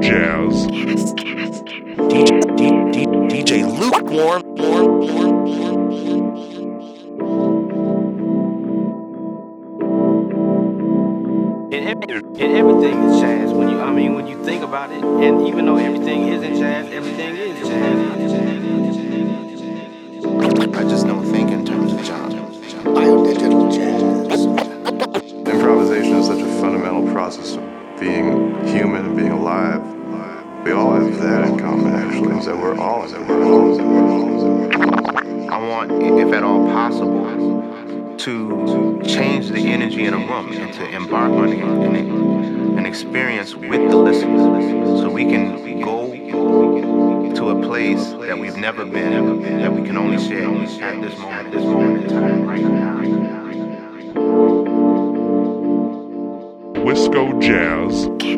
Jazz. DJ, DJ, DJ Lukewarm. Warm. And, every, and everything is jazz when you I mean when you think about it and even though everything isn't jazz everything is jazz and to embark on an, an experience with the listeners so we can go to a place that we've never been that we can only share at this moment, this moment in time right now. Wisco Jazz.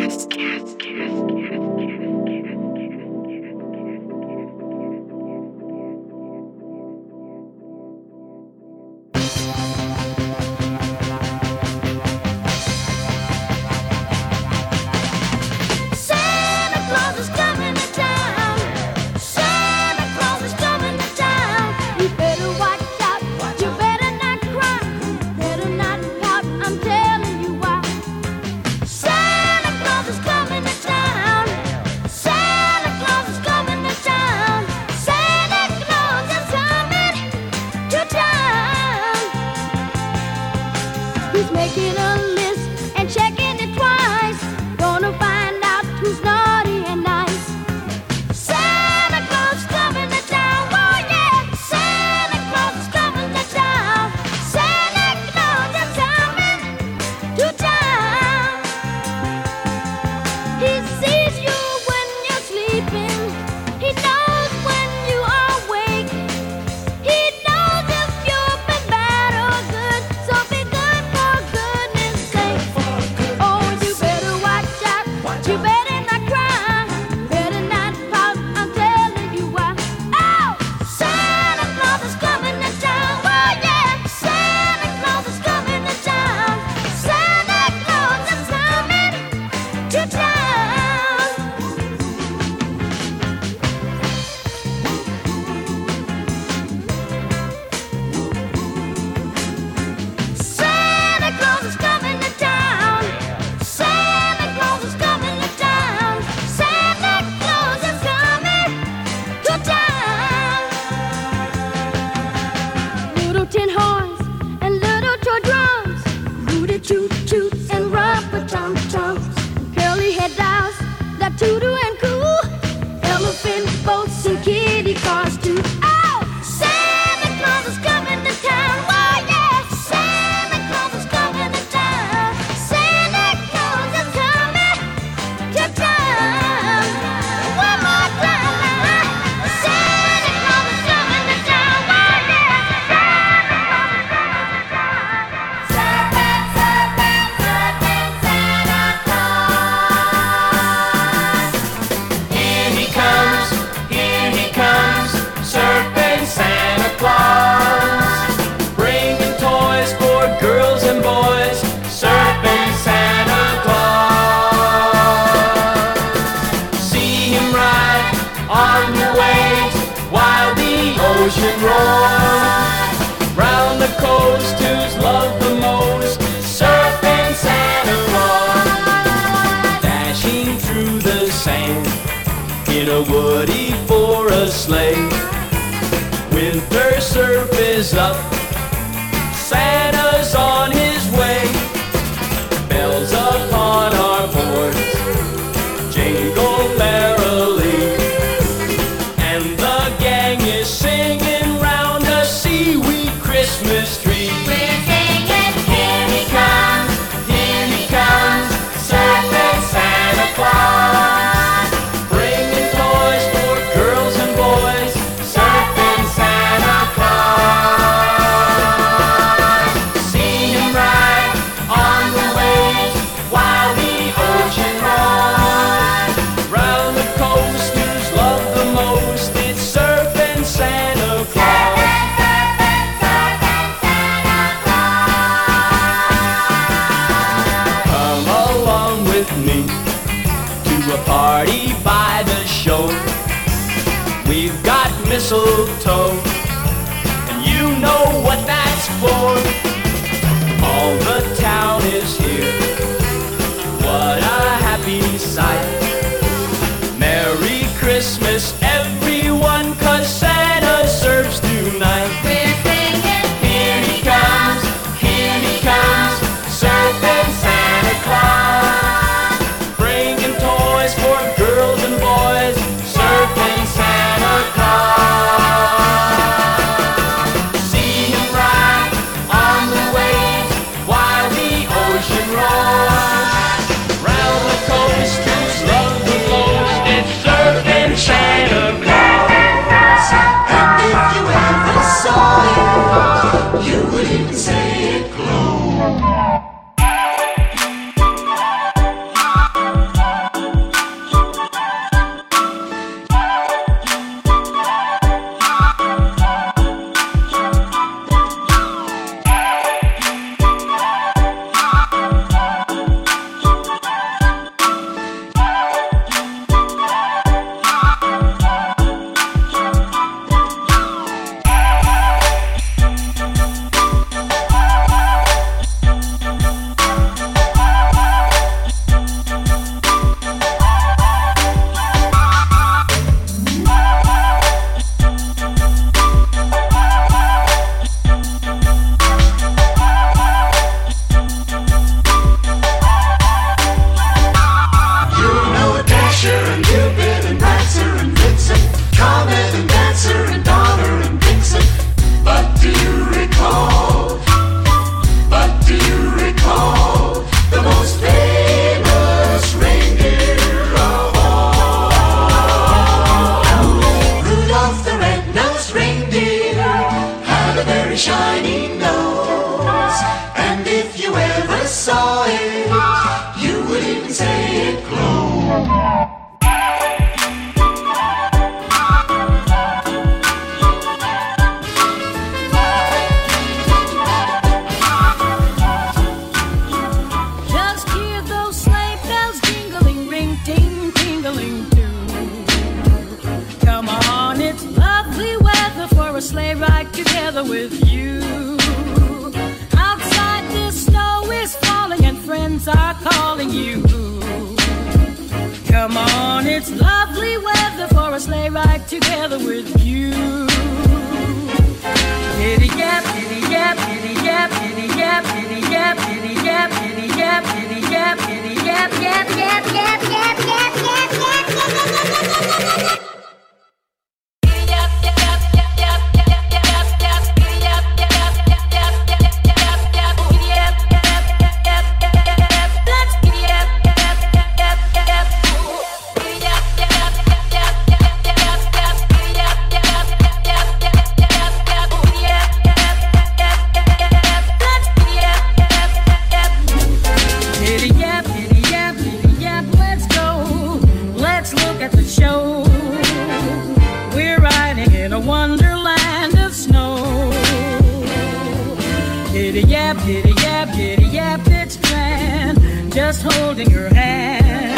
just holding your hand.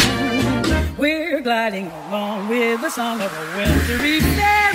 We're gliding along with the song of a wintry day.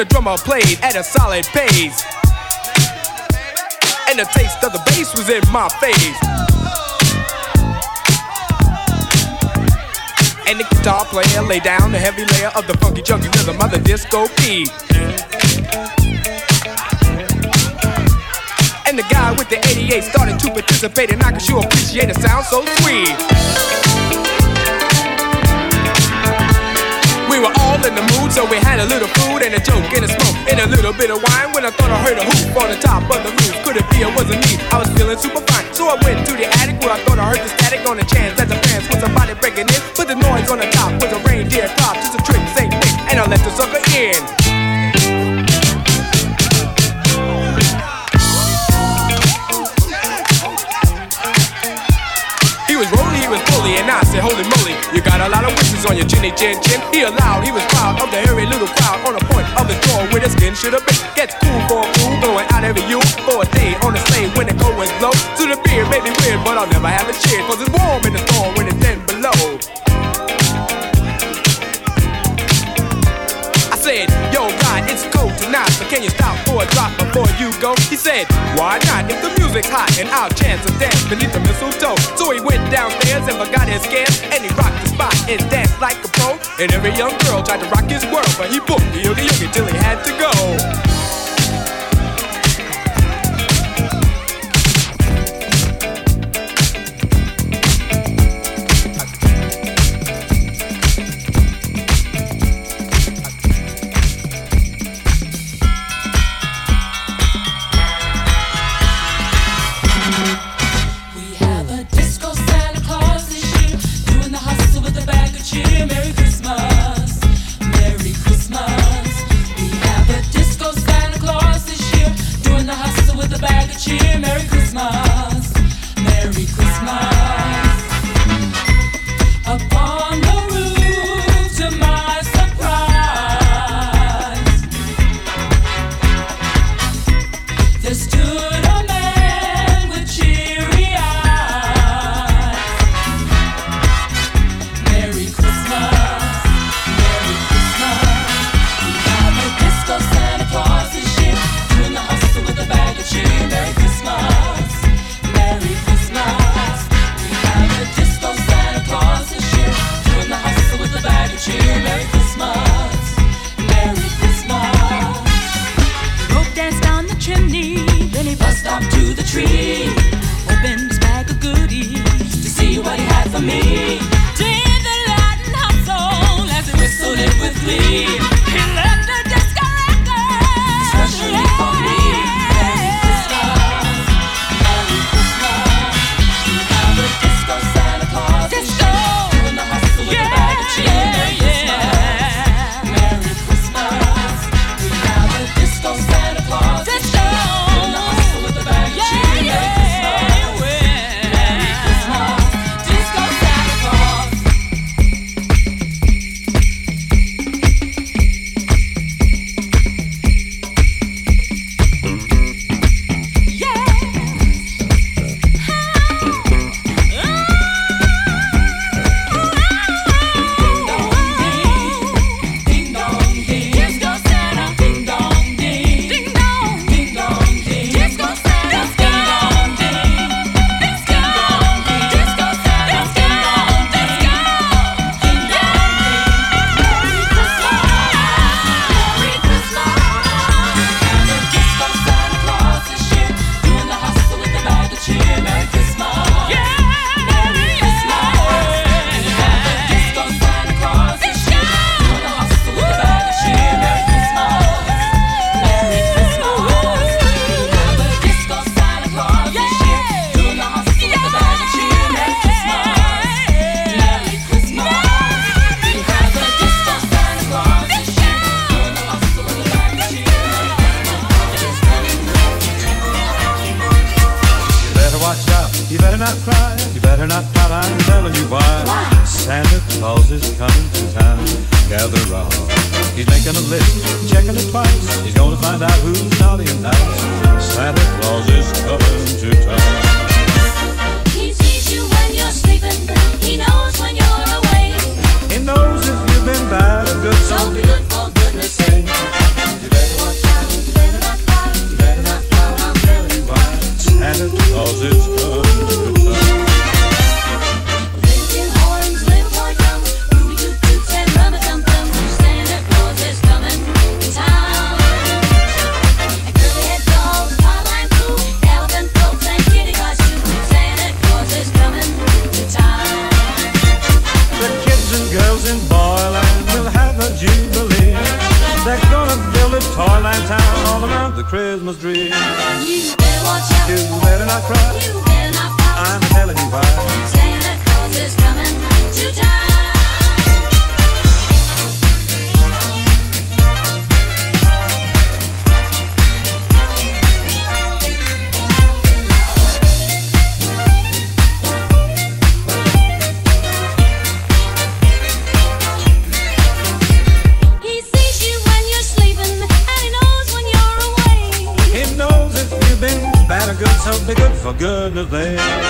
The drummer played at a solid pace. And the taste of the bass was in my face. And the guitar player laid down the heavy layer of the funky chunky rhythm of the disco beat. And the guy with the 88 started to participate, and I could sure appreciate a sound so sweet. We were all in the mood, so we had a little food and a joke and a smoke and a little bit of wine. When I thought I heard a hoop on the top of the roof, could it be it wasn't me? I was feeling super fine, so I went to the attic where I thought I heard the static on the chance that the fans was somebody breaking in. Put the noise on the top was a reindeer crop, just a trick, same thing, and I let the sucker in. On your chinny chin chin. He allowed, he was proud of the hairy little crowd on the point of the door where the skin should have been. Gets cool for a fool, going out every you for a day on the sleigh when the cold winds blow. To the beer may be weird, but I'll never have a cheer, cause it's warm in the storm you stop for a drop before you go? He said, why not? If the music's hot and I'll chance a dance beneath the mistletoe. So he went downstairs and forgot his scams and he rocked the spot and danced like a pro. And every young girl tried to rock his world, but he booked the yogi yogi till he had to go. of the Christmas dream. You better watch out. You better not cry. You better not cry. I'm telling you why. Santa Claus is coming to town. gonna there.